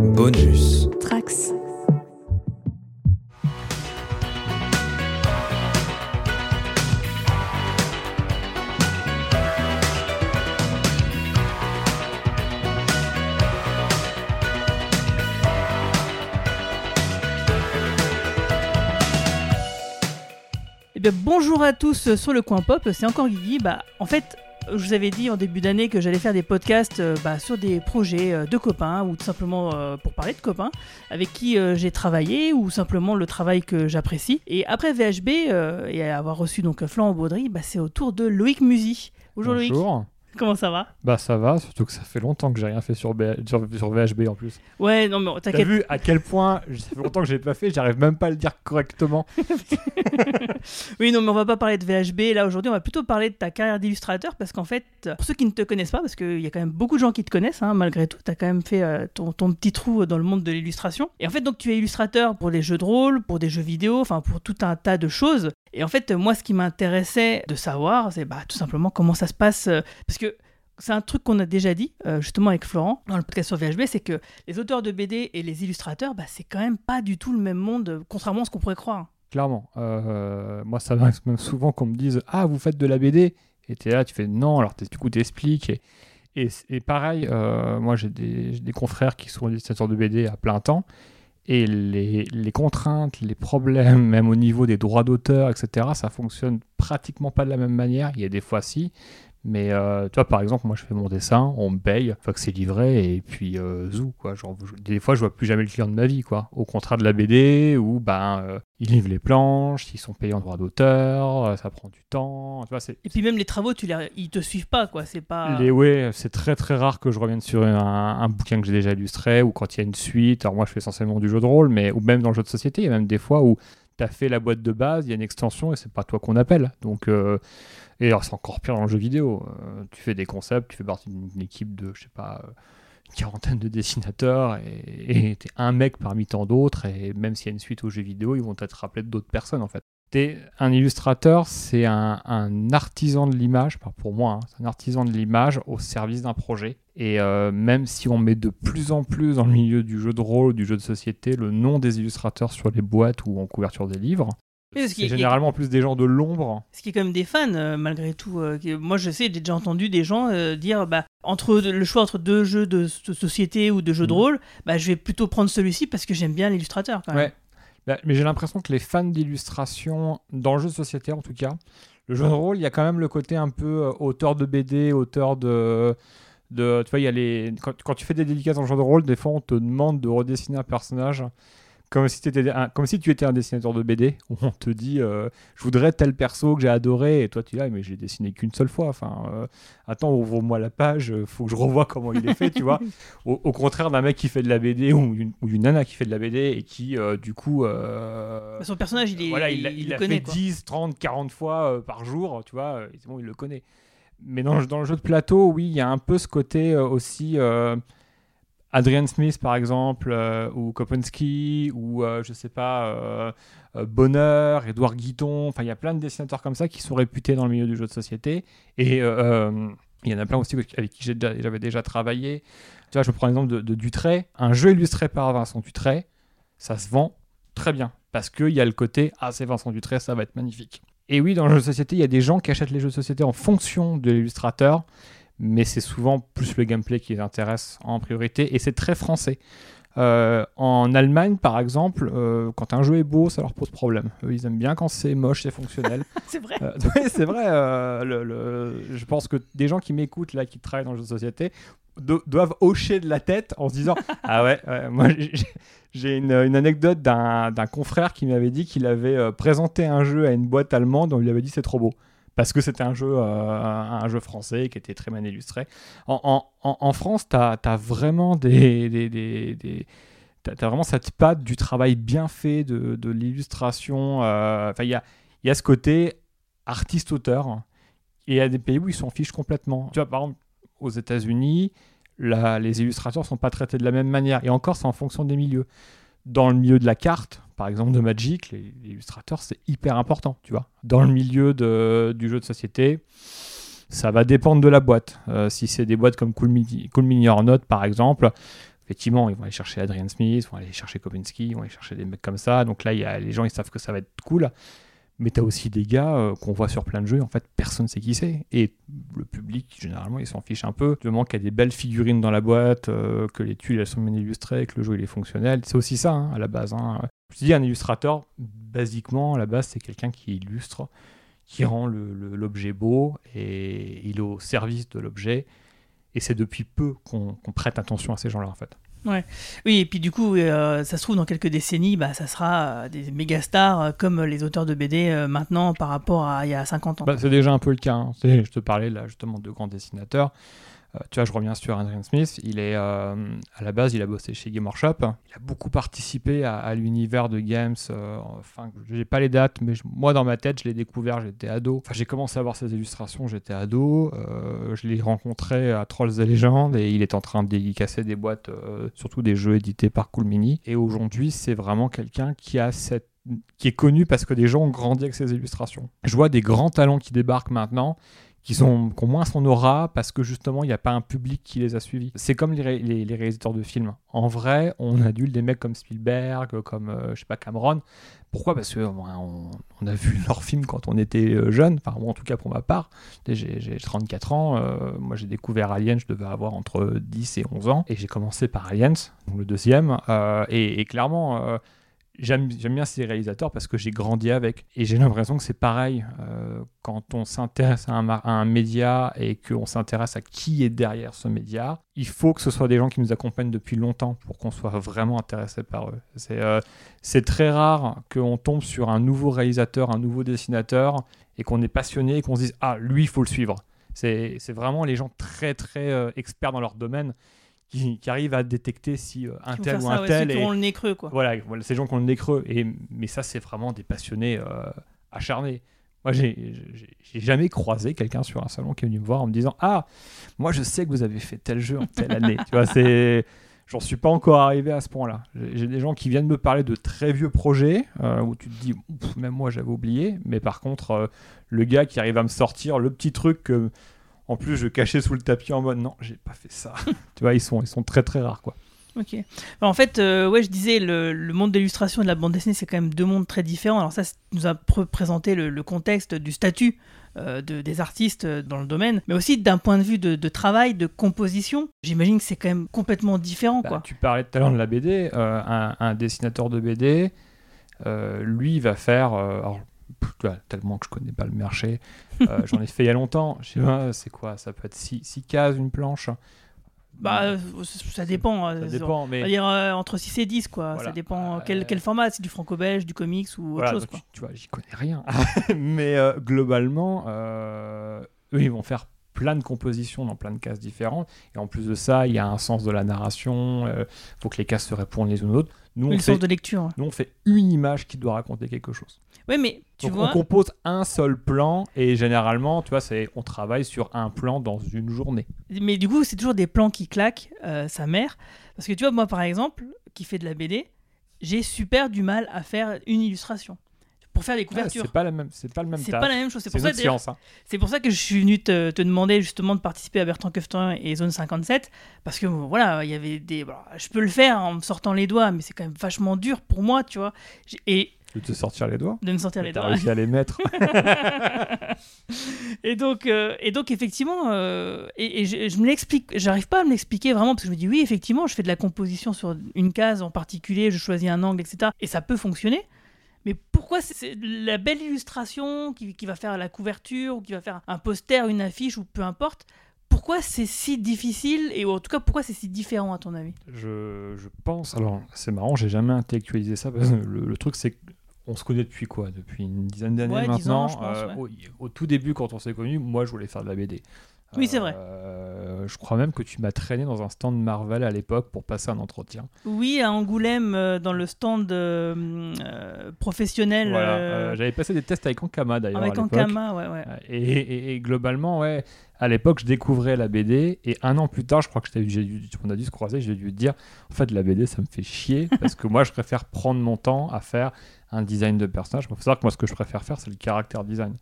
Bonus. Trax. Eh bien, bonjour à tous sur le coin pop, c'est encore Guigui. Bah, en fait, je vous avais dit en début d'année que j'allais faire des podcasts euh, bah, sur des projets euh, de copains ou tout simplement euh, pour parler de copains avec qui j'ai travaillé ou simplement le travail que j'apprécie. Et après VHB et avoir reçu donc Florent Baudry, bah, c'est au tour de Loïc Musy. Bonjour, Loïc, Bonjour. Comment ça va? Bah ça va, surtout que ça fait longtemps que j'ai rien fait sur, B- sur, sur VHB en plus. Ouais, non mais T'as vu à quel point ça fait longtemps que je l'ai pas fait, j'arrive même pas à le dire correctement. Oui, non, mais on va pas parler de VHB. Là, aujourd'hui, on va plutôt parler de ta carrière d'illustrateur parce qu'en fait, pour ceux qui ne te connaissent pas, parce qu'il y a quand même beaucoup de gens qui te connaissent, hein, malgré tout, tu as quand même fait euh, ton, ton petit trou dans le monde de l'illustration. Et en fait, donc, tu es illustrateur pour les jeux de rôle, pour des jeux vidéo, enfin, pour tout un tas de choses. Et en fait, moi, ce qui m'intéressait de savoir, c'est bah, tout simplement comment ça se passe. euh, parce que c'est un truc qu'on a déjà dit, euh, justement avec Florent, dans le podcast sur VHB, c'est que les auteurs de BD et les illustrateurs, bah, c'est quand même pas du tout le même monde, euh, contrairement à ce qu'on pourrait croire. Clairement. Moi ça m'arrive même souvent qu'on me dise Ah vous faites de la BD Et t'es là, tu fais non, alors du coup t'expliques. Et, et, pareil, moi j'ai des confrères qui sont illustrateurs de BD à plein temps. Et les, contraintes, les problèmes, même au niveau des droits d'auteur, etc., ça fonctionne pratiquement pas de la même manière. Il y a des fois si, mais euh, tu vois, par exemple, moi je fais mon dessin, on me paye, une fois que c'est livré, et puis euh, zou, quoi. Genre, je- des fois, je vois plus jamais le client de ma vie, quoi. Au contraire de la BD, où ben, euh, ils livrent les planches, ils sont payés en droit d'auteur, euh, ça prend du temps, tu vois. Et puis même les travaux, tu les... ils te suivent pas, quoi. C'est pas. Les, ouais, c'est très très rare que je revienne sur un, un bouquin que j'ai déjà illustré ou quand il y a une suite. Alors moi je fais essentiellement du jeu de rôle, mais ou même dans le jeu de société, il y a même des fois où fait la boîte de base, il y a une extension et c'est pas toi qu'on appelle. Donc euh, et alors c'est encore pire dans le jeu vidéo. Euh, tu fais des concepts, tu fais partie d'une équipe de je sais pas euh, une quarantaine de dessinateurs et tu un mec parmi tant d'autres et même s'il y a une suite au jeu vidéo, ils vont être rappelés d'autres personnes en fait. Un illustrateur, c'est un, un artisan de l'image, pour moi, hein, c'est un artisan de l'image au service d'un projet. Et euh, même si on met de plus en plus dans le milieu du jeu de rôle, du jeu de société, le nom des illustrateurs sur les boîtes ou en couverture des livres, c'est généralement plus des gens de l'ombre. Qu'il y a quand même des fans, euh, malgré tout. euh, qui- Moi, je sais, j'ai déjà entendu des gens euh, dire bah, entre le choix entre deux jeux de, so- société ou de jeux de Mhm. rôle, bah, je vais plutôt prendre celui-ci parce que j'aime bien l'illustrateur. Ouais. Bah, mais j'ai l'impression que les fans d'illustration, dans le jeu de société en tout cas, le jeu de rôle, il y a quand même le côté un peu euh, auteur de BD, auteur de. tu vois, il quand tu fais des dédicaces en jeu de rôle, des fois on te demande de redessiner un personnage comme si, t'étais un- comme si tu étais un dessinateur de BD, où on te dit euh, je voudrais tel perso que j'ai adoré, et toi tu dis ah, mais j'ai dessiné qu'une seule fois. Enfin, euh, attends, ouvre-moi la page, euh, faut que je revoie comment il est fait, tu vois. Au, au contraire d'un mec qui fait de la BD ou une, ou une nana qui fait de la BD et qui, euh, du coup. Bah, Son personnage, il est. voilà, il, l'a- il connaît. fait quoi. 10, 30, 40 fois par jour, tu vois, c'est bon, il le connaît. Mais dans, le- dans le jeu de plateau, oui, il y a un peu ce côté aussi. Adrian Smith, par exemple, euh, ou Kopensky, ou euh, je sais pas, euh, euh, Bonheur, Edouard Guiton, enfin, il y a plein de dessinateurs comme ça qui sont réputés dans le milieu du jeu de société. Et il y en a plein aussi avec qui j'avais déjà travaillé. Tu vois, je prends l'exemple de, de Dutray. Un jeu illustré par Vincent Dutray, ça se vend très bien. Parce qu'il y a le côté Ah, c'est Vincent Dutray, ça va être magnifique. Et oui, dans le jeu de société, il y a des gens qui achètent les jeux de société en fonction de l'illustrateur, mais c'est souvent plus le gameplay qui les intéresse en priorité, et c'est très français. Euh, en Allemagne, par exemple, euh, quand un jeu est beau, ça leur pose problème. Eux, ils aiment bien quand c'est moche, c'est fonctionnel. C'est vrai. Euh, c'est vrai. le- le- je pense que des gens qui m'écoutent là, qui travaillent dans le jeu de société, do- doivent hocher de la tête en se disant Ah ouais, ouais, moi j'ai- une, une anecdote d'un confrère qui m'avait dit qu'il avait présenté un jeu à une boîte allemande, on lui avait dit c'est trop beau. Parce que c'était un jeu, euh, un jeu français qui était très mal illustré. En, France, tu as, vraiment cette patte du travail bien fait, de, l'illustration. euh, il y a, y a ce côté artiste-auteur. Et il y a des pays où ils s'en fichent complètement. Tu vois, par exemple, aux États-Unis, les illustrateurs sont pas traités de la même manière. Et encore, c'est en fonction des milieux. Dans le milieu de la carte, par exemple de Magic, les, illustrateurs, c'est hyper important, tu vois. Dans le milieu du jeu de société, ça va dépendre de la boîte. Euh, si c'est des boîtes comme Cool Mini, or Not, par exemple, effectivement, ils vont aller chercher Adrian Smith, ils vont aller chercher Kobinski, ils vont aller chercher des mecs comme ça. Donc là, y a, les gens, ils savent que ça va être cool. Mais tu as aussi des gars euh, qu'on voit sur plein de jeux, en fait, personne ne sait qui c'est. Et le public, généralement, il s'en fiche un peu. Du moment qu'il y a des belles figurines dans la boîte, euh, que les tuiles elles sont bien illustrées, que le jeu il est fonctionnel. C'est aussi ça, hein, à la base. Hein. Je te dis, un illustrateur, basiquement, à la base, c'est quelqu'un qui illustre, qui rend l'objet beau, et il est au service de l'objet. Et c'est depuis peu qu'on prête attention à ces gens-là, en fait. Ouais. Oui, et puis du coup, euh, ça se trouve dans quelques décennies, bah, ça sera euh, des méga stars euh, comme les auteurs de BD maintenant par rapport à il y a 50 ans. Bah, c'est déjà un peu le cas. Hein. Je te parlais là justement de grands dessinateurs. Euh, tu vois, je reviens sur Adrian Smith. Il est, euh, à la base, il a bossé chez Game Workshop. Il a beaucoup participé à, l'univers de games. Euh, enfin, j'ai pas les dates, mais moi, dans ma tête, je l'ai découvert. J'étais ado. J'ai commencé à voir ses illustrations. J'étais ado. je l'ai rencontré à Trolls et Légendes et il est en train de dédicacer des boîtes, surtout des jeux édités par Cool Mini. Et aujourd'hui, c'est vraiment quelqu'un qui a cette qui est connu parce que des gens ont grandi avec ses illustrations. Je vois des grands talents qui débarquent maintenant qui, sont, ont moins son aura parce que justement il n'y a pas un public qui les a suivis. C'est comme les, les, réalisateurs de films. En vrai, on adule des mecs comme Spielberg, comme euh, je sais pas Cameron. Pourquoi? Parce que on, a vu leurs films quand on était euh, jeune, enfin moi en tout cas pour ma part. J'ai 34 ans, euh, moi j'ai découvert Alien, je devais avoir entre 10 et 11 ans, et j'ai commencé par Aliens, le deuxième, et, et, clairement j'aime bien ces réalisateurs parce que j'ai grandi avec. Et j'ai l'impression que c'est pareil euh, quand on s'intéresse à, un, média et qu'on s'intéresse à qui est derrière ce média. Il faut que ce soit des gens qui nous accompagnent depuis longtemps pour qu'on soit vraiment intéressé par eux. C'est euh, très rare qu'on tombe sur un nouveau réalisateur, un nouveau dessinateur et qu'on est passionné et qu'on se dise Ah, lui, il faut le suivre. C'est vraiment les gens très très euh, experts dans leur domaine qui, arrivent à détecter si euh, un tel ou un tel. Ceux qui ont le nez creux, quoi. Voilà, voilà ces gens qui ont le nez creux. Et, mais ça, c'est vraiment des passionnés euh, acharnés. Moi, j'ai jamais croisé quelqu'un sur un salon qui est venu me voir en me disant Ah, moi, je sais que vous avez fait tel jeu en telle année. tu vois, c'est. J'en suis pas encore arrivé à ce point-là. J'ai des gens qui viennent me parler de très vieux projets euh, où tu te dis, même moi j'avais oublié, mais par contre, le gars qui arrive à me sortir le petit truc que en plus, je cachais sous le tapis en mode non, j'ai pas fait ça. tu vois, ils sont, ils sont très très rares quoi. Ok. en fait, euh, ouais, je disais, le, monde d'illustration et de la bande dessinée, c'est quand même deux mondes très différents. Alors ça, nous a présenté le, contexte du statut euh, de, des artistes euh, dans le domaine, mais aussi d'un point de vue de, travail, de composition. J'imagine que c'est quand même complètement différent. Bah, quoi. Tu parlais tout à l'heure de la BD. Un, un, dessinateur de BD, lui, va faire... alors, tellement que je connais pas le marché. Euh, j'en ai fait il y a longtemps. Je sais pas, c'est quoi Ça peut être 6 cases, une planche bah, euh, ça dépend. Ça euh, dépend, mais... Dire entre 6 et 10, quoi. Ça dépend quel, quel format, c'est du franco-belge, du comics ou autre chose. Quoi. Tu, vois, j'y connais rien. mais globalement, eux, ils vont faire plein de compositions dans plein de cases différentes. Et en plus de ça, il y a un sens de la narration. Il faut que les cases se répondent les unes aux autres. Nous, on fait, de lecture. Nous, on fait une image qui doit raconter quelque chose. Oui, mais tu Donc, vois. On compose un seul plan et généralement, tu vois, c'est on travaille sur un plan dans une journée. Mais du coup, c'est toujours des plans qui claquent euh, sa mère. Parce que tu vois, moi, par exemple, qui fait de la BD, j'ai super du mal à faire une illustration pour faire les couvertures. c'est pas la même, c'est pas le même. C'est pas la même chose. C'est pour hein. C'est pour ça que je suis venu te, te, demander justement de participer à Bertrand Keftin et Zone 57 parce que voilà, il y avait des. je peux le faire en me sortant les doigts, mais c'est quand même vachement dur pour moi, tu vois. Et de te sortir les doigts De me sortir les doigts. réussi à les mettre. et, donc, euh, et donc, effectivement, euh, et, je, je, me l'explique, j'arrive pas à me l'expliquer vraiment parce que je me dis, oui, effectivement, je fais de la composition sur une case en particulier, je choisis un angle, etc. Et ça peut fonctionner. Mais pourquoi c'est la belle illustration qui, qui, va faire la couverture ou qui va faire un poster, une affiche ou peu importe Pourquoi c'est si difficile et en tout cas pourquoi c'est si différent à ton avis? Je, je, pense. Alors c'est marrant, j'ai jamais intellectualisé ça parce que le, truc c'est qu'on se connaît depuis quoi? Depuis une dizaine d'années maintenant. Euh, au, au, tout début, quand on s'est connus, moi je voulais faire de la BD. Oui, c'est vrai. Euh, je crois même que tu m'as traîné dans un stand Marvel à l'époque pour passer un entretien. Oui, à Angoulême, euh, dans le stand euh, professionnel. Voilà, j'avais passé des tests avec Ankama d'ailleurs. Avec Ankama, ouais, ouais. Et, globalement, ouais, à l'époque, je découvrais la BD et un an plus tard, je crois que j'ai dû, on a dû se croiser, j'ai dû te dire, en fait, la BD, ça me fait chier parce que moi, je préfère prendre mon temps à faire un design de personnage. Il faut savoir que moi, ce que je préfère faire, c'est le caractère design.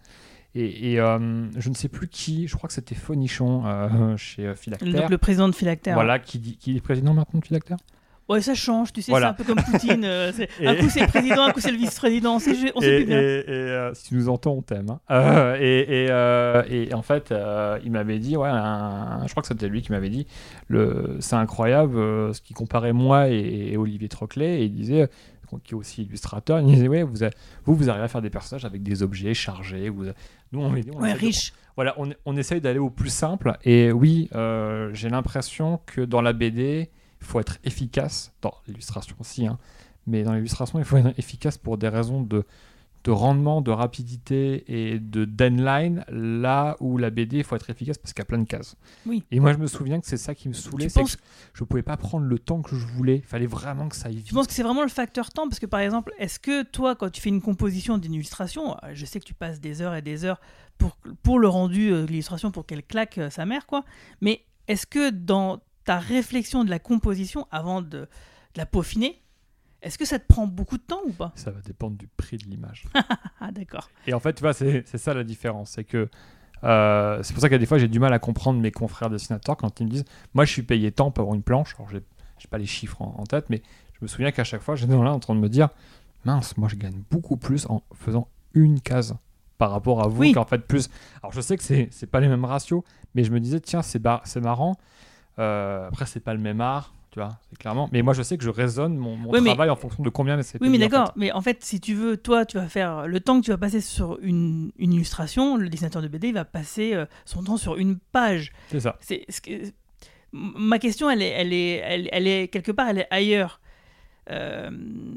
Et, et, euh, je ne sais plus qui, je crois que c'était Fonichon euh, chez euh, Philactère. Donc le président de Philactère. Voilà, qui, dit, qui est président maintenant de Philactère? Ouais, ça change, tu sais, Voilà. c'est un peu comme Poutine. euh, Et- Un coup c'est le président, un coup c'est le vice-président, on sait, on plus bien. et- et, euh, si tu nous entends, on t'aime. hein. Euh, et, en fait, il m'avait dit, ouais, un- je crois que c'était lui qui m'avait dit, c'est incroyable ce qui comparait moi et, Olivier Troclet, et il disait, qui est aussi illustrateur, il disait, ouais, vous, a- vous, vous arrivez à faire des personnages avec des objets chargés. Vous, nous, on, on Ouais, essaie de- riche. voilà, on, on essaye d'aller au plus simple. Et oui, j'ai l'impression que dans la BD, il faut être efficace, dans l'illustration aussi, hein, mais dans l'illustration, il faut être efficace pour des raisons de, de rendement, de rapidité et de deadline, là où la BD, il faut être efficace parce qu'il y a plein de cases. Oui. Et moi, je me souviens que c'est ça qui me saoulait, c'est que je ne pouvais pas prendre le temps que je voulais. Il fallait vraiment que ça aille vite. tu penses que c'est vraiment le facteur temps? Parce que par exemple, est-ce que toi, quand tu fais une composition d'une illustration, euh, je sais que tu passes des heures et des heures pour, pour le rendu euh, de l'illustration, pour qu'elle claque euh, sa mère, quoi. Mais est-ce que dans ta réflexion de la composition, avant de, de la peaufiner, est-ce que ça te prend beaucoup de temps ou pas? Ça va dépendre du prix de l'image. Ah d'accord. Et en fait, tu vois, c'est ça la différence. C'est que euh, c'est pour ça qu'à des fois, j'ai du mal à comprendre mes confrères dessinateurs quand ils me disent Moi, je suis payé tant pour avoir une planche. Alors, j'ai pas les chiffres en, en tête, mais je me souviens qu'à chaque fois, j'étais là en train de me dire Mince, moi, je gagne beaucoup plus en faisant une case par rapport à vous Oui. qu'en fait plus. Alors, je sais que c'est pas les mêmes ratios, mais je me disais Tiens, c'est marrant. Euh, après, c'est pas le même art. Tu vois, c'est clairement. Mais moi, je sais que je raisonne mon, mon Oui, mais- travail en fonction de combien c'est Oui, mais payé, en fait. d'accord. Mais en fait, si tu veux, toi, tu vas faire le temps que tu vas passer sur une, une illustration, le dessinateur de BD il va passer euh, son temps sur une page. C'est ça. C'est ce que- ma question, elle est, elle est, elle, elle est quelque part, elle est ailleurs. Euh,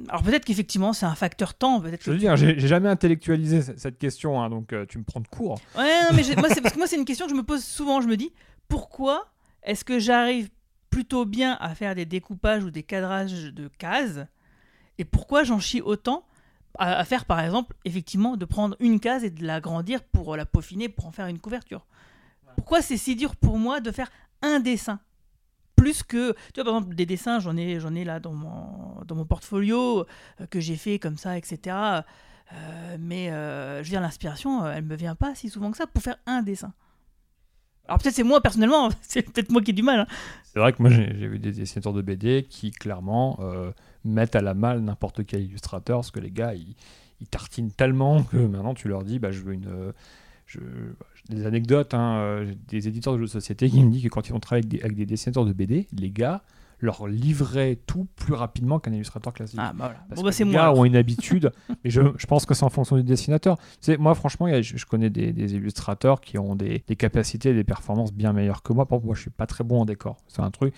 alors peut-être qu'effectivement, c'est un facteur temps. Peut-être Je que veux dire, j'ai jamais intellectualisé cette question, hein, donc euh, tu me prends de court. Ouais, non, mais moi, c'est parce que moi, c'est une question que je me pose souvent. Je me dis, pourquoi est-ce que j'arrive plutôt bien à faire des découpages ou des cadrages de cases Et pourquoi j'en chie autant à, à faire, par exemple, effectivement, de prendre une case et de l'agrandir pour la peaufiner, pour en faire une couverture? Pourquoi c'est si dur pour moi de faire un dessin plus que, tu vois, par exemple, des dessins, j'en ai, j'en ai là dans mon, dans mon portfolio euh, que j'ai fait comme ça, etc. Euh, mais euh, je veux dire, l'inspiration, elle me vient pas si souvent que ça pour faire un dessin. Alors peut-être c'est moi personnellement, c'est peut-être moi qui ai du mal. hein. C'est vrai que moi j'ai vu des dessinateurs de BD qui clairement euh, mettent à la malle n'importe quel illustrateur parce que les gars ils, ils tartinent tellement que maintenant tu leur dis bah, je veux une. euh, je- des anecdotes, hein, euh, des éditeurs de jeux de société qui me disent que quand ils vont travailler avec des, avec des dessinateurs de BD, les gars leur livraient tout plus rapidement qu'un illustrateur classique. Ah bah voilà. Parce Bon que bah c'est les moi. gars ont une habitude, mais je, je pense que c'est en fonction du dessinateur. Tu sais, moi, franchement, a- je, je connais des, des illustrateurs qui ont des, des capacités et des performances bien meilleures que moi. Exemple, moi, je suis pas très bon en décor. C'est un truc,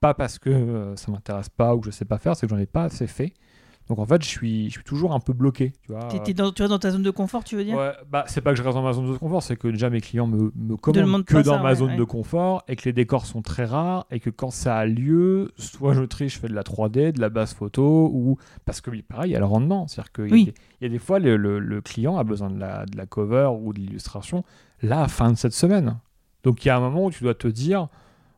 pas parce que euh, ça m'intéresse pas ou que je sais pas faire, c'est que j'en ai pas assez fait. Donc en fait, je suis, je suis toujours un peu bloqué. Tu vois. T'es- t'es dans, tu restes dans ta zone de confort, tu veux dire? Ouais, bah, c'est pas que je reste dans ma zone de confort, c'est que déjà mes clients me, me commandent demandent que pas dans ça, ma ouais, zone ouais. de confort et que les décors sont très rares et que quand ça a lieu, soit je triche, je fais de la 3D, de la basse photo ou parce que oui, pareil, il y a le rendement, c'est-à-dire qu'il y, a Oui. des- il y a des fois le, le- le client a besoin de la, de la cover ou de l'illustration là à la fin de cette semaine. Donc il y a un moment où tu dois te dire,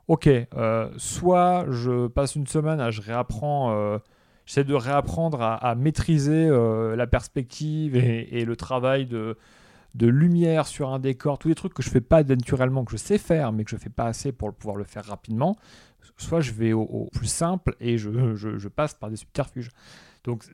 ok, euh, soit je passe une semaine à je réapprends. euh, J'essaie de réapprendre à, maîtriser euh, la perspective et, le travail de, lumière sur un décor, tous les trucs que je fais pas naturellement, que je sais faire, mais que je fais pas assez pour pouvoir le faire rapidement. Soit je vais au, plus simple et je, passe par des subterfuges. Donc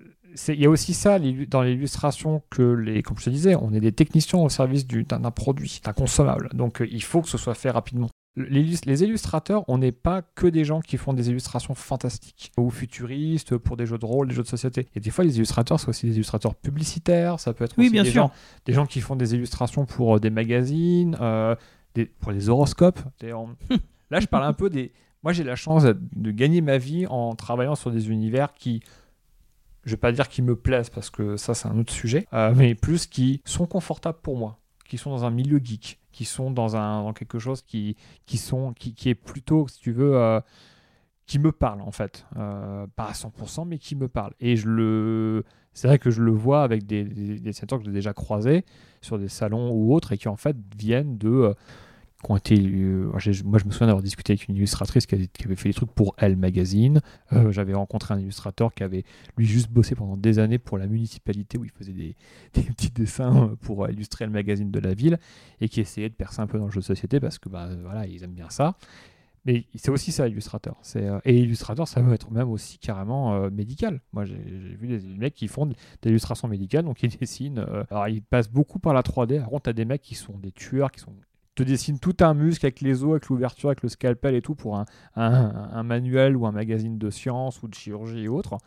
il y a aussi ça dans l'illustration que les, comme je te disais, on est des techniciens au service du- d'un d'un produit, d'un consommable. Donc euh, il faut que ce soit fait rapidement. Les, illus- les illustrateurs, on n'est pas que des gens qui font des illustrations fantastiques ou futuristes pour des jeux de rôle, des jeux de société. Et des fois, les illustrateurs, c'est aussi des illustrateurs publicitaires, ça peut être Oui, aussi bien des sûr. gens des gens qui font des illustrations pour euh, des magazines, euh, des- pour les horoscopes. On- Là, je parle un peu des. Moi, j'ai la chance de- gagner ma vie en travaillant sur des univers qui. Je vais pas dire qui me plaisent parce que ça, c'est un autre sujet, euh, mais plus qui sont confortables pour moi, qui sont dans un milieu geek, qui sont dans, un, dans quelque chose qui, qui, sont, qui, qui est plutôt, si tu veux, euh, qui me parle en fait. Euh, pas à 100%, mais qui me parle. Et je le. C'est vrai que je le vois avec des, des, des que j'ai déjà croisés sur des salons ou autres et qui en fait viennent de. euh, qui ont été. euh, moi, je me souviens d'avoir discuté avec une illustratrice qui avait, qui avait fait des trucs pour Elle Magazine. Euh, J'avais rencontré un illustrateur qui avait, lui, juste bossé pendant des années pour la municipalité où il faisait des, des petits dessins euh, pour euh, illustrer le magazine de la ville et qui essayait de percer un peu dans le jeu de société parce que, bah, voilà, ils aiment bien ça. Mais c'est aussi ça, illustrateur. C'est, euh, et illustrateur, ça peut être même aussi carrément euh, médical. Moi, j'ai vu des, des mecs qui font de, de l'illustration médicale, donc ils dessinent. euh, alors, ils passent beaucoup par la 3D. Par contre, t'as des mecs qui sont des tueurs, qui sont te dessinent tout un muscle avec les os, avec l'ouverture, avec le scalpel et tout pour un, un- un manuel ou un magazine de science ou de chirurgie et autres.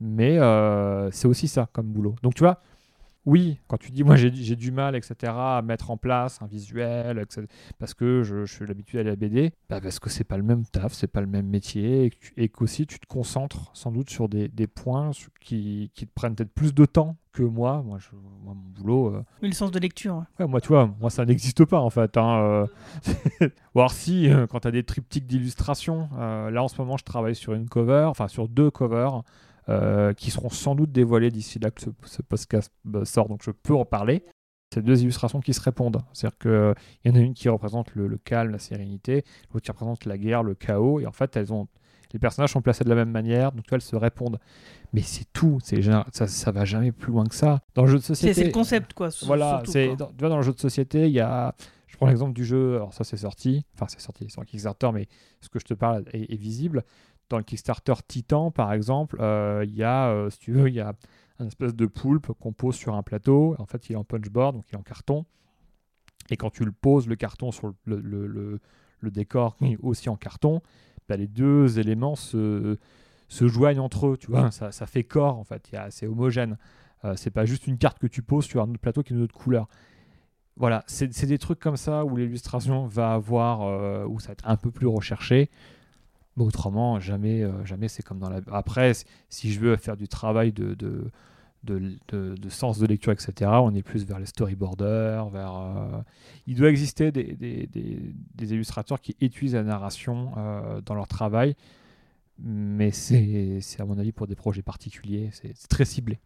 Mais euh, c'est aussi ça comme boulot. Donc, tu vois, oui, quand tu dis moi j'ai du mal, etc., à mettre en place un visuel, etc., parce que je, je suis l'habitude à la BD, bah parce que c'est pas le même taf, c'est pas le même métier, et que tu- qu'aussi tu te concentres sans doute sur des, des points qui, qui te prennent peut-être plus de temps que moi. Moi, je- moi, mon boulot, euh, Oui, le sens de lecture. ouais. Ouais, moi, tu vois, moi, ça n'existe pas en fait. Hein, euh. Ou alors, si, euh, quand tu as des triptyques d'illustration, euh, là en ce moment, je travaille sur une cover, enfin sur deux covers euh, qui seront sans doute dévoilées d'ici là que ce, ce podcast euh, sort, donc je peux en parler. C'est deux illustrations qui se répondent. C'est-à-dire qu'il y en a une qui représente le, le calme, la sérénité, l'autre qui représente la guerre, le chaos, et en fait, elles ont. Les personnages sont placés de la même manière, donc elles se répondent. Mais c'est tout, c'est ça, ça va jamais plus loin que ça. Dans le jeu de société. c'est le concept, quoi. Voilà, c'est dans, tu vois, dans le jeu de société, il y a. Je prends l'exemple du jeu, alors ça c'est sorti, enfin c'est sorti sur Kickstarter, mais ce que je te parle est, est visible. Dans le Kickstarter Titan, par exemple, euh, il y a, euh, si tu veux, il y a un espèce de poulpe qu'on pose sur un plateau. En fait, il est en punchboard, donc il est en carton. Et quand tu le poses, le carton sur le, le- le- le décor qui est aussi en carton, bah, les deux éléments se, se joignent entre eux, tu vois, ça, ça fait corps en fait, c'est homogène. Euh, c'est pas juste une carte que tu poses sur un autre plateau qui est d'une autre couleur. Voilà, c'est c'est des trucs comme ça où l'illustration va avoir, euh, où ça va être un peu plus recherché. Autrement, jamais, euh, jamais c'est comme dans la. Après, si- je veux faire du travail de, de, de, sens de lecture, etc., on est plus vers les storyboarders, vers. euh, Il doit exister des, des, des- illustrateurs qui utilisent la narration euh, dans leur travail, mais c'est à mon avis pour des projets particuliers, c'est très ciblé.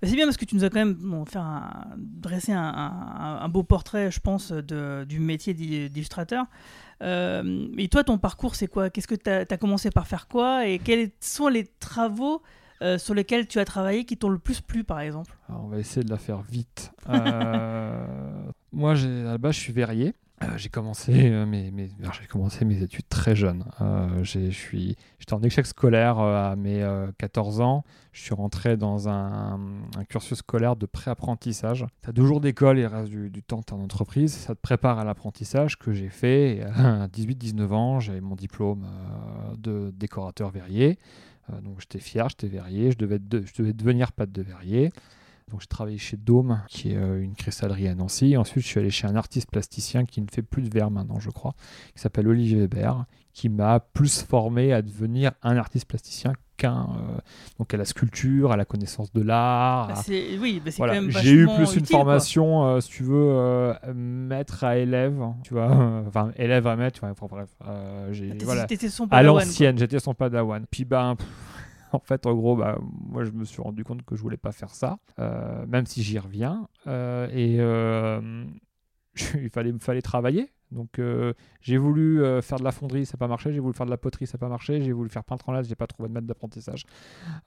Bah, C'est bien parce que tu nous as quand même bon, un, dressé un, beau portrait, je pense, du métier d'il- d'illustrateur. Euh, et toi, ton parcours, c'est quoi? Qu'est-ce que tu as, commencé par faire quoi? Et quels sont les travaux euh, sur lesquels tu as travaillé qui t'ont le plus plu, par exemple? On va essayer de la faire vite. Euh, moi, à la base, je suis verrier. Euh, j'ai commencé, euh, mes, j'ai commencé mes études très jeune. Euh, J'étais en échec scolaire à mes euh, 14 ans. Je suis rentré dans un, un cursus scolaire de pré-apprentissage. Tu as deux jours d'école et le reste du, du temps, tu en entreprise. Ça te prépare à l'apprentissage que j'ai fait. Et à 18-19 ans, j'avais mon diplôme de décorateur verrier. Donc j'étais fier, j'étais verrier. Je devais, de- je devais devenir pâte de verrier. Donc j'ai travaillé chez Dôme, qui est euh, une cristallerie à Nancy. Ensuite, je suis allé chez un artiste plasticien qui ne fait plus de verre maintenant, je crois, qui s'appelle Olivier Weber, qui m'a plus formé à devenir un artiste plasticien qu'un. euh, donc à la sculpture, à la connaissance de l'art. Bah, à- Oui, bah, c'est Ah. voilà, quand même j'ai eu plus une utile, formation, euh, si tu veux, euh, maître à élève, tu vois, enfin élève à maître, tu vois, enfin, bref, j'ai T'étais- voilà, à l'ancienne, j'étais son padawan. Puis ben, pff, en fait, en gros, bah, moi, je me suis rendu compte que je voulais pas faire ça, euh, même si j'y reviens. euh, et euh, il fallait, fallait travailler. Donc, j'ai voulu faire de la fonderie, ça n'a pas marché. J'ai voulu faire de la poterie, ça n'a pas marché. J'ai voulu faire peintre en lasse, j'ai pas trouvé de maître d'apprentissage.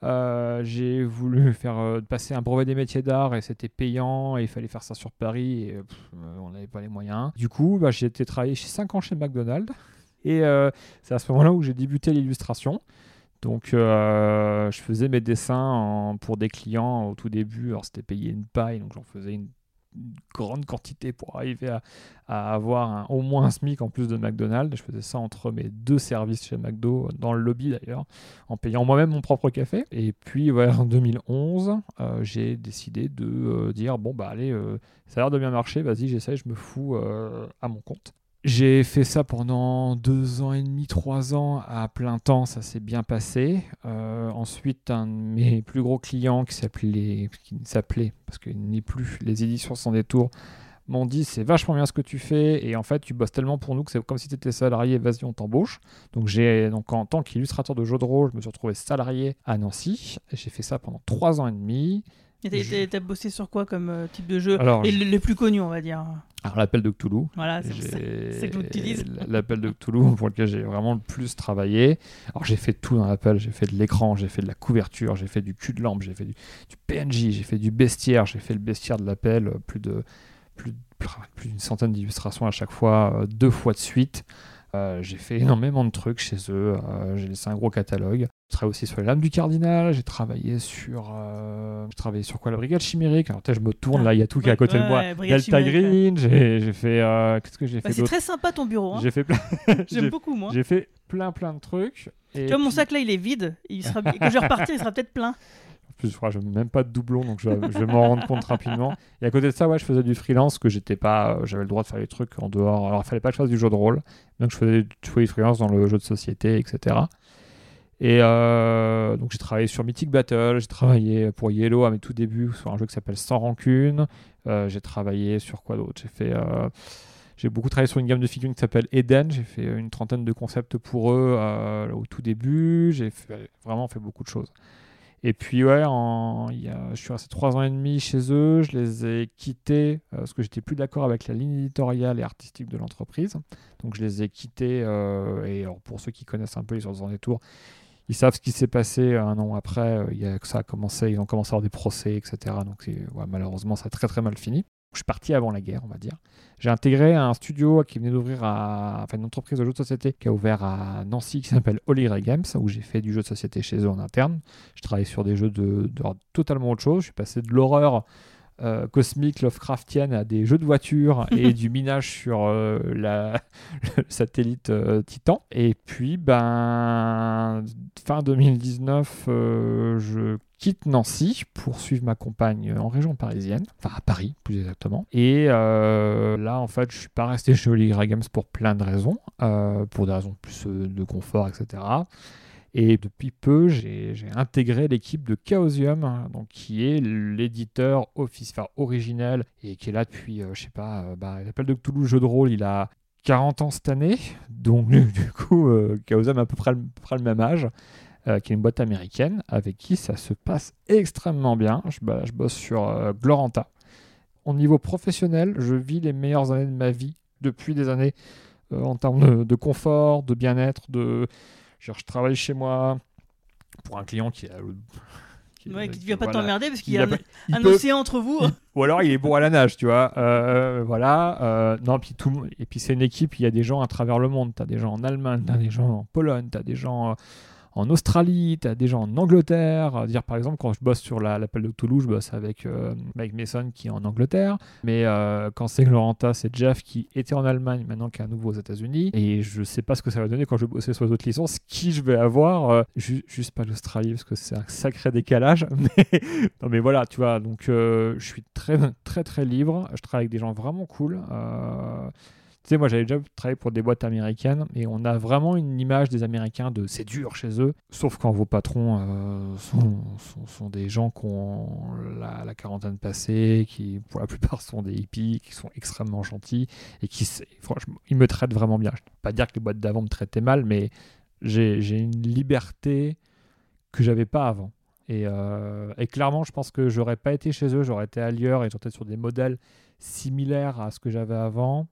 J'ai voulu faire passer un brevet des métiers d'art et c'était payant et il fallait faire ça sur Paris et on n'avait pas les moyens. Du coup, bah, j'ai été travailler chez 5 ans chez McDonald's et c'est à ce moment-là où j'ai débuté l'illustration. Donc, euh, je faisais mes dessins pour des clients au tout début. Alors, c'était payé une paille, donc j'en faisais une, grande quantité pour arriver à, avoir au moins un SMIC en plus de McDonald's. Je faisais ça entre mes deux services chez McDo, dans le lobby d'ailleurs, en payant moi-même mon propre café. Et puis, ouais, en 2011, euh, j'ai décidé de euh, dire bon, bah allez, ça a l'air de bien marcher, vas-y, j'essaie, je me fous à mon compte. J'ai fait ça pendant deux ans et demi, trois ans à plein temps, ça s'est bien passé. Euh, ensuite, un de mes plus gros clients qui s'appelait, qui s'appelait, parce qu'il n'est plus, les éditions sans détour, m'ont dit c'est vachement bien ce que tu fais et en fait tu bosses tellement pour nous que c'est comme si tu étais salarié, vas-y on t'embauche. Donc j'ai donc en tant qu'illustrateur de jeux de rôle, je me suis retrouvé salarié à Nancy. J'ai fait ça pendant trois ans et demi. Et t'as- bossé sur quoi comme euh, type de jeu Alors, Et je- les plus connus, on va dire. Alors, l'appel de Cthulhu. Voilà, c'est que l'utilise. L'appel de Cthulhu pour lequel j'ai vraiment le plus travaillé. Alors j'ai fait tout dans l'appel, j'ai fait de l'écran, j'ai fait de la couverture, j'ai fait du cul de lampe, j'ai fait du, du PNJ, j'ai fait du bestiaire, j'ai fait le bestiaire de l'appel, euh, plus de plus, plus, d'une centaine d'illustrations à chaque fois, euh, deux fois de suite. Euh, j'ai fait énormément de trucs chez eux, j'ai laissé un gros catalogue. Je travaille aussi sur les lames du cardinal, j'ai travaillé sur... euh, j'ai travaillé sur quoi La brigade chimérique. Alors je me tourne, Ah, là il y a tout qui est à ouais, côté de moi. ouais, Delta Chimérique, ouais. Green, j'ai fait... euh, Qu'est-ce que j'ai Bah, fait c'est très sympa ton bureau. hein. J'ai fait plein... J'aime j'ai- beaucoup, moi. j'ai fait plein plein de trucs. Et Tu vois, mon sac là, il est vide. Il sera... quand je vais repartir, il sera peut-être plein. En plus, je crois que je même pas de doublon, donc je, je vais m'en rendre compte rapidement. Et à côté de ça, ouais, je faisais du freelance, que j'étais pas, euh, j'avais le droit de faire des trucs en dehors. Alors, il fallait pas que je fasse du jeu de rôle, donc je faisais, je faisais du freelance dans le jeu de société, etc. Et euh, donc j'ai travaillé sur Mythic Battle, j'ai travaillé pour Yellow à mes tout débuts sur un jeu qui s'appelle Sans Rancune. Euh, j'ai travaillé sur quoi d'autre? Euh, j'ai beaucoup travaillé sur une gamme de figurines qui s'appelle Eden. J'ai fait une trentaine de concepts pour eux au tout début. J'ai fait- vraiment fait beaucoup de choses. Et puis ouais, en- je suis resté trois ans et demi chez eux. Je les ai quittés parce que j'étais plus d'accord avec la ligne éditoriale et artistique de l'entreprise. Donc je les ai quittés. et pour ceux qui connaissent un peu les sur des tours, ils savent ce qui s'est passé un an après. euh, il y a, ça a commencé, ils ont commencé à avoir des procès, etc. Donc malheureusement, ça a très très mal fini. Je suis parti avant la guerre, on va dire. J'ai intégré un studio qui venait d'ouvrir à. Enfin, une entreprise de jeux de société qui a ouvert à Nancy qui s'appelle Holy Grail Games, où j'ai fait du jeu de société chez eux en interne. Je travaillais sur des jeux de, de totalement autre chose. Je suis passé de l'horreur euh, cosmique, Lovecraftienne à des jeux de voiture et du minage sur euh, la, le satellite euh, Titan. Et puis, ben, fin 2019, euh, je quitte Nancy pour suivre ma compagne en région parisienne, enfin à Paris plus exactement. Et euh, là, en fait, je suis pas resté chez Holy Grail Games pour plein de raisons, euh, pour des raisons plus de confort, etc. Et depuis peu, j'ai intégré l'équipe de Chaosium, hein, donc qui est l'éditeur office, enfin, originel et qui est là depuis, euh, je sais pas, euh, bah, l'appel de Cthulhu jeu de rôle, il a 40 ans cette année, donc du coup, euh, Chaosium a à peu près, le- même âge, euh, qui est une boîte américaine avec qui ça se passe extrêmement bien. Je, bosse sur euh, Gloranta. Au niveau professionnel, je vis les meilleures années de ma vie depuis des années en termes de confort, de bien-être, de Genre, je travaille chez moi pour un client qui a. qui- Ouais, qui ne vient pas voilà. t'emmerder parce qu'il Il y a un, il un peut- océan entre vous. Ou alors il est bon à la nage, tu vois. Euh, voilà. euh, non, puis tout, et puis c'est une équipe, il y a des gens à travers le monde. Tu as des gens en Allemagne, tu as des gens en Pologne, tu as des gens euh, en Australie, tu as des gens en Angleterre. Euh, Dire par exemple, quand je bosse sur la- l'appel de Toulouse, je bosse avec euh, Mike Mason qui est en Angleterre. Mais euh, quand c'est Gloranta, c'est Jeff qui était en Allemagne, maintenant qui est à nouveau aux États-Unis. Et je sais pas ce que ça va donner quand je vais bosser sur les autres licences, qui je vais avoir. euh, ju- juste pas l'Australie, parce que c'est un sacré décalage. Mais, voilà, tu vois. Donc, je suis très, très, très libre. Je travaille avec des gens vraiment cool. Tu sais, moi, j'avais déjà travaillé pour des boîtes américaines et on a vraiment une image des Américains de c'est dur chez eux. Sauf quand vos patrons euh, sont, sont, des gens qui ont la, quarantaine passée, qui pour la plupart sont des hippies, qui sont extrêmement gentils et qui, franchement, ils me traitent vraiment bien. Je ne pas dire que les boîtes d'avant me traitaient mal, mais j'ai j'ai une liberté que j'avais pas avant. Et, euh, et clairement, je pense que j'aurais pas été chez eux, j'aurais été ailleurs et j'aurais été sur des modèles similaires à ce que j'avais avant.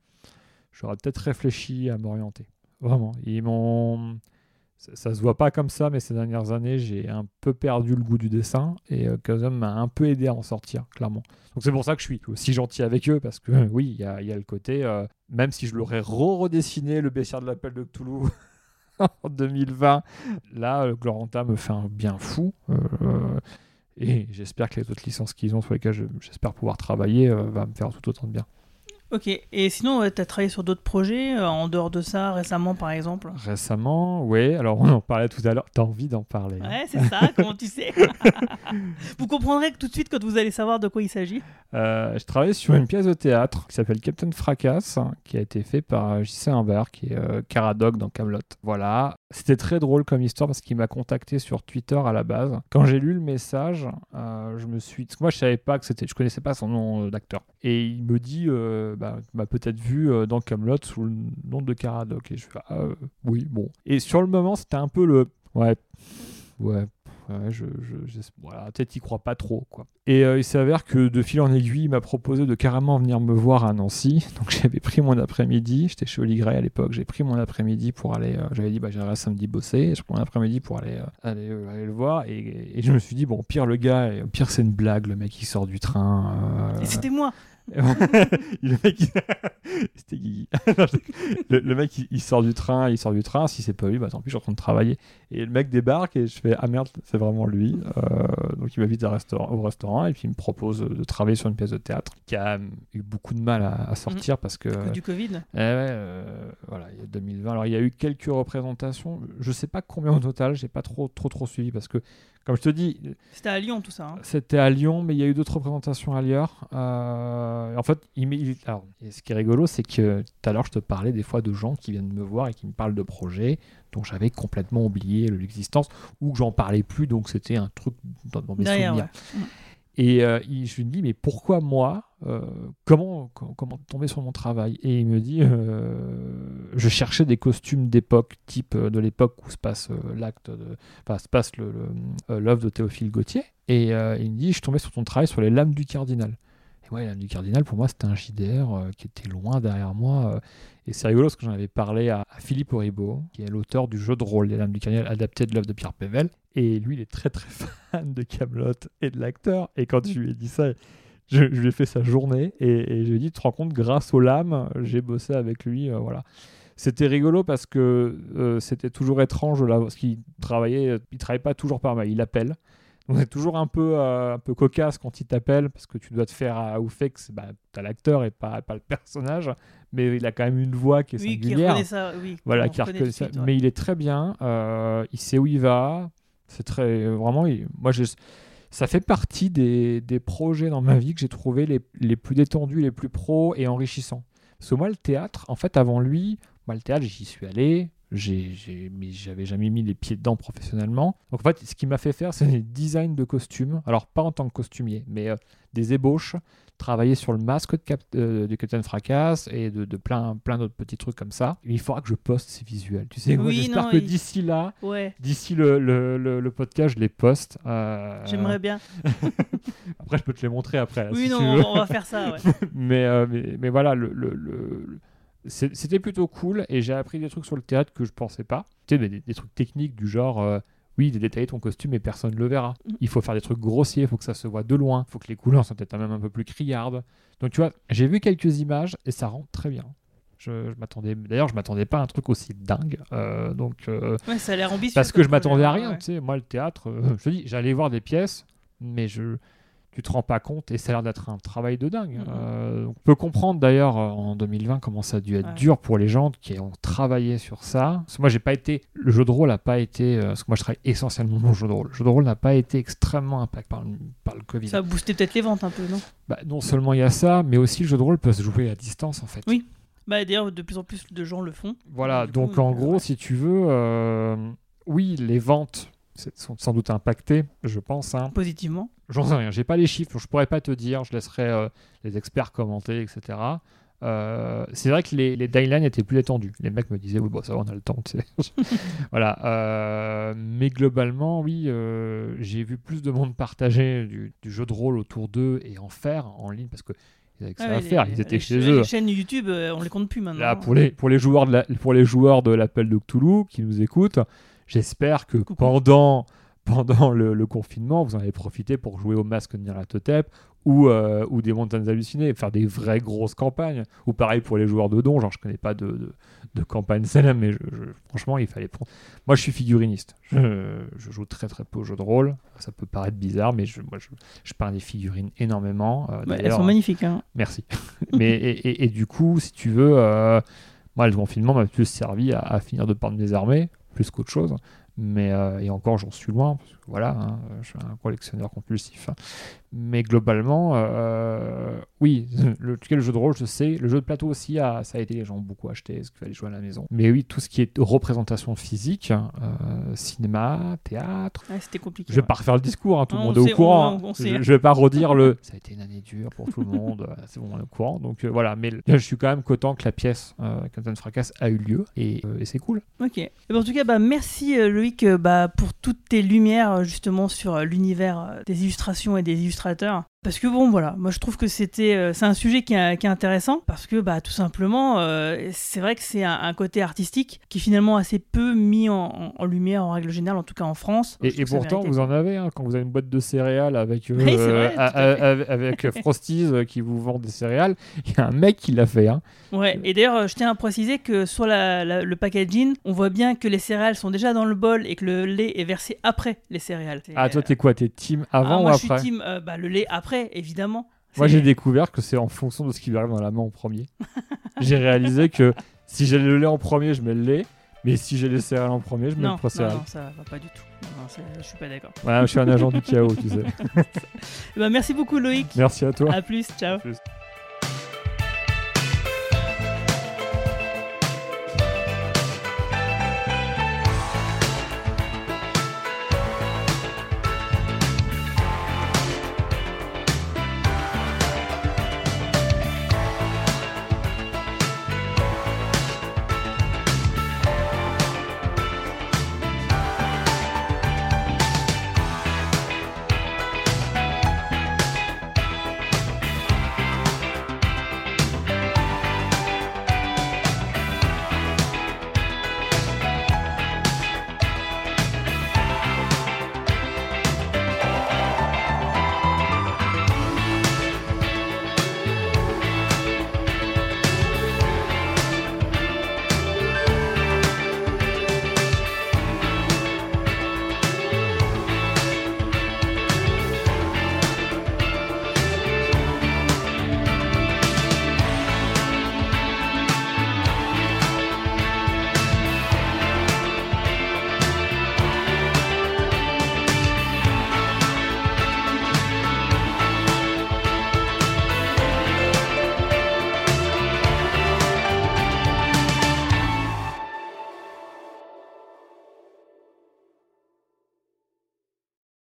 J'aurais peut-être réfléchi à m'orienter. Vraiment. Ils m'ont. Ça, ça se voit pas comme ça, mais ces dernières années, j'ai un peu perdu le goût du dessin et euh, m'a un peu aidé à en sortir, clairement. Donc c'est pour ça que je suis aussi gentil avec eux parce que oui, il y a, le côté, euh, même si je l'aurais re-redessiné, le baissière de l'appel de Cthulhu en 2020, là, euh, Gloranta me fait un bien fou. euh, euh, et j'espère que les autres licences qu'ils ont sur lesquelles je- j'espère pouvoir travailler euh, va me faire tout autant de bien. Ok, et sinon, tu as travaillé sur d'autres projets euh, en dehors de ça récemment par exemple Récemment, oui, alors on en parlait tout à l'heure. T'as envie d'en parler hein Ouais, c'est ça, comment tu sais Vous comprendrez tout de suite quand vous allez savoir de quoi il s'agit. Euh, je travaille sur une pièce de théâtre qui s'appelle Captain Fracas, hein, qui a été fait par JC Humbert, qui est euh, Caradoc dans Camelot. Voilà. C'était très drôle comme histoire parce qu'il m'a contacté sur Twitter à la base. Quand j'ai lu le message, euh, je me suis. Parce que moi, je savais pas que c'était. Je connaissais pas son nom euh, d'acteur. Et il me dit, euh, bah, m'as peut-être vu euh, dans Camelot sous le nom de Caradoc. Et je fais, ah, euh, oui, bon. Et sur le moment, c'était un peu le. Ouais. Ouais. Ouais, je, je- je- voilà, peut-être il croit pas trop, quoi. Et euh, il s'avère que de fil en aiguille, il m'a proposé de carrément venir me voir à Nancy. Donc j'avais pris mon après-midi, j'étais chez Oli Gray à l'époque, j'ai pris mon après-midi pour aller, euh, j'avais dit bah j'irai samedi bosser, je prends mon après-midi pour aller, euh, aller, aller le voir. Et, et je me suis dit bon, au pire le gars, et au pire c'est une blague, le mec il sort du train. Et c'était moi. le mec, il- c'était Guigui. Le, le mec, il, il sort du train, il sort du train. Si c'est pas lui, bah tant pis, je suis en train de travailler. Et le mec débarque et je fais ah merde, c'est vraiment lui. Euh, donc il m'invite à restaurant- au restaurant et puis il me propose de travailler sur une pièce de théâtre qui a eu beaucoup de mal à, à sortir parce que du Covid. eh ouais, euh, voilà, il y a 2020. Alors, il y a eu quelques représentations. Je sais pas combien au total. J'ai pas trop, trop, trop suivi parce que, comme je te dis, C'était à Lyon tout ça. hein. c'était à Lyon, mais il y a eu d'autres représentations ailleurs. Euh, en fait, il, m'est- il- alors, et ce qui est rigolo, c'est que tout à l'heure, je te parlais des fois de gens qui viennent me voir et qui me parlent de projets dont j'avais complètement oublié l'existence ou que j'en parlais plus, donc c'était un truc dans, dans mes souvenirs. ouais. Et euh, je lui dis, mais pourquoi moi euh, comment, com- comment tomber sur mon travail? Et il me dit, euh, je cherchais des costumes d'époque, type de l'époque où se passe l'acte, enfin se passe le- le, l'œuvre de Théophile Gautier. Et il me dit, je tombais sur ton travail sur les lames du cardinal. Les lames du cardinal, pour moi, c'était un JDR euh, qui était loin derrière moi. euh, et c'est rigolo parce que j'en avais parlé à, Philippe Oribo, qui est l'auteur du jeu de rôle lames du cardinal, adapté de l'œuvre de Pierre Pével. Et lui, il est très très fan de Camelot et de l'acteur. Et quand je lui ai dit ça, je, lui ai fait sa journée et, je lui ai dit, tu te rends compte, grâce aux lames, j'ai bossé avec lui. euh, voilà. C'était rigolo parce que c'était toujours étrange là, parce qu'il travaillait, il travaille pas toujours par mail, il appelle. Donc c'est toujours un peu, euh, un peu cocasse quand il t'appelle parce que tu dois te faire à Oufex, bah, t'as l'acteur et pas, pas le personnage, mais il a quand même une voix qui est Oui, qui singulière. reconnaît ça. Oui, Voilà, on qui reconnaît ça. suite, ouais. Mais il est très bien. euh, il sait où il va. C'est très vraiment. il- moi, je, ça fait partie des, des projets dans ma vie que j'ai trouvé les, les plus détendus, les plus pros et enrichissants. Parce que moi, le théâtre, en fait, avant lui, moi, le théâtre, j'y suis allé. J'avais jamais mis les pieds dedans professionnellement. Donc en fait, ce qui m'a fait faire, c'est des designs de costumes. Alors pas en tant que costumier, mais euh, des ébauches, travailler sur le masque de Cap- euh, du Captain Fracas et de, de plein, plein d'autres petits trucs comme ça. Il faudra que je poste ces visuels. Tu sais, Oui, j'espère que il- d'ici là, Ouais, d'ici le, le, le- le podcast, je les poste. Euh, j'aimerais bien. Après, je peux te les montrer après. là, Oui, si non, tu on veux. on va faire ça. Ouais. mais, mais, mais voilà, le, c'était plutôt cool et j'ai appris des trucs sur le théâtre que je pensais pas. Tu sais, des, des trucs techniques du genre, euh, oui, de détailler ton costume et personne ne le verra. Mhm. Il faut faire des trucs grossiers, il faut que ça se voit de loin, il faut que les couleurs soient peut-être même un peu plus criardes. Donc tu vois, j'ai vu quelques images et ça rend très bien. Je, je m'attendais, d'ailleurs, je m'attendais pas à un truc aussi dingue. euh, donc, euh, Ouais, ça a l'air ambitieux. parce que je m'attendais à rien. ouais. Tu sais, moi, le théâtre, je dis, j'allais voir des pièces, mais je, tu te rends pas compte et ça a l'air d'être un travail de dingue. Mhm. Euh, on peut comprendre d'ailleurs euh, en 2020 comment ça a dû être Ouais. dur pour les gens qui ont travaillé sur ça. Parce que moi, j'ai pas été, le jeu de rôle n'a pas été, euh, parce que moi, je travaille essentiellement le jeu de rôle. Le jeu de rôle n'a pas été extrêmement impacté par, le- par le Covid. Ça a boosté peut-être les ventes un peu, non? Bah, non seulement il y a ça, mais aussi le jeu de rôle peut se jouer à distance en fait. Oui. Bah d'ailleurs, de plus en plus de gens le font. Voilà, Du donc coup, en gros, ouais. si tu veux, euh, oui, les ventes sont sans doute impactées, je pense. Hein. Positivement. J'en sais rien, j'ai pas les chiffres, je pourrais pas te dire, je laisserai euh, les experts commenter, etc. Euh, c'est vrai que les, les deadlines étaient plus étendus. Les mecs me disaient, oui, bon, ça va, on a le temps. tu sais. voilà. euh, mais globalement, oui, euh, j'ai vu plus de monde partager du, du jeu de rôle autour d'eux et en faire en ligne parce que ils avaient que ça à les- faire. Ils étaient les- chez les eux. chaînes YouTube, on les compte plus maintenant. Là, pour les, pour les joueurs de la- pour les joueurs de l'appel de Cthulhu qui nous écoutent, j'espère que Coucou. pendant, pendant le, le confinement, vous en avez profité pour jouer au masque de Nyarlathotep ou, euh, ou des montagnes hallucinées, faire des vraies grosses campagnes. Ou pareil pour les joueurs de dons, genre je connais pas de, de, de campagne célèbre, mais je- je- franchement, il fallait prendre. Moi, je suis figuriniste. Je, je joue très très peu aux jeux de rôle. Ça peut paraître bizarre, mais je, moi, je, peins des figurines énormément. Euh, Ouais, elles sont magnifiques. Hein. Merci. Mais et, et- et du coup, si tu veux, euh, moi, le confinement m'a plus servi à, à finir de peindre mes armées, plus qu'autre chose. Mais euh, et encore, j'en suis loin. Voilà, hein, je suis un collectionneur compulsif. hein. Mais globalement, euh, oui, le, jeu de rôle, je sais. Le jeu de plateau aussi, a, ça a été les gens ont beaucoup acheté, parce qu'il fallait jouer à la maison. Mais oui, tout ce qui est représentation physique, euh, cinéma, théâtre. Ouais, C'était compliqué. Je vais ouais. pas refaire le discours, hein, tout le Ah, on monde est sait, au courant. on- hein. on sait. je, je vais pas redire le. Ça a été une année dure pour tout le monde. C'est bon, on est au courant. Donc euh, voilà, mais je suis quand même content que la pièce Captain Fracas a eu lieu et, et c'est cool. Ok. Eh ben, en tout cas, bah, merci Loïc bah, pour toutes tes lumières justement sur l'univers euh, des illustrations et des illustrateurs. Parce que bon voilà, moi je trouve que c'était euh, c'est un sujet qui est, qui est intéressant parce que bah tout simplement euh, c'est vrai que c'est un, un côté artistique qui est finalement assez peu mis en, en- en lumière en règle générale, en tout cas en France. Et, pourtant, vous en avez, hein, quand vous avez une boîte de céréales avec, euh, Oui, c'est vrai, euh, à avec Frosties qui vous vend des céréales, il y a un mec qui l'a fait. Hein. Ouais, et d'ailleurs, je tiens à préciser que sur la- la- le packaging, on voit bien que les céréales sont déjà dans le bol et que le lait est versé après les céréales. Ah, toi, t'es quoi T'es team ah, avant moi, ou je suis après team bah, le lait après, évidemment. Moi, j'ai découvert que c'est en fonction de ce qui lui arrive dans la main en premier. j'ai réalisé que si j'ai le lait en premier, je mets le lait. Mais si j'ai les céréales en premier, je mets Non, le non, céréales. non, ça va pas du tout. Non, je suis pas d'accord. Ouais, je suis un agent du chaos, tu sais. Eh ben, merci beaucoup Loïc. Merci à toi. À plus, ciao. plus.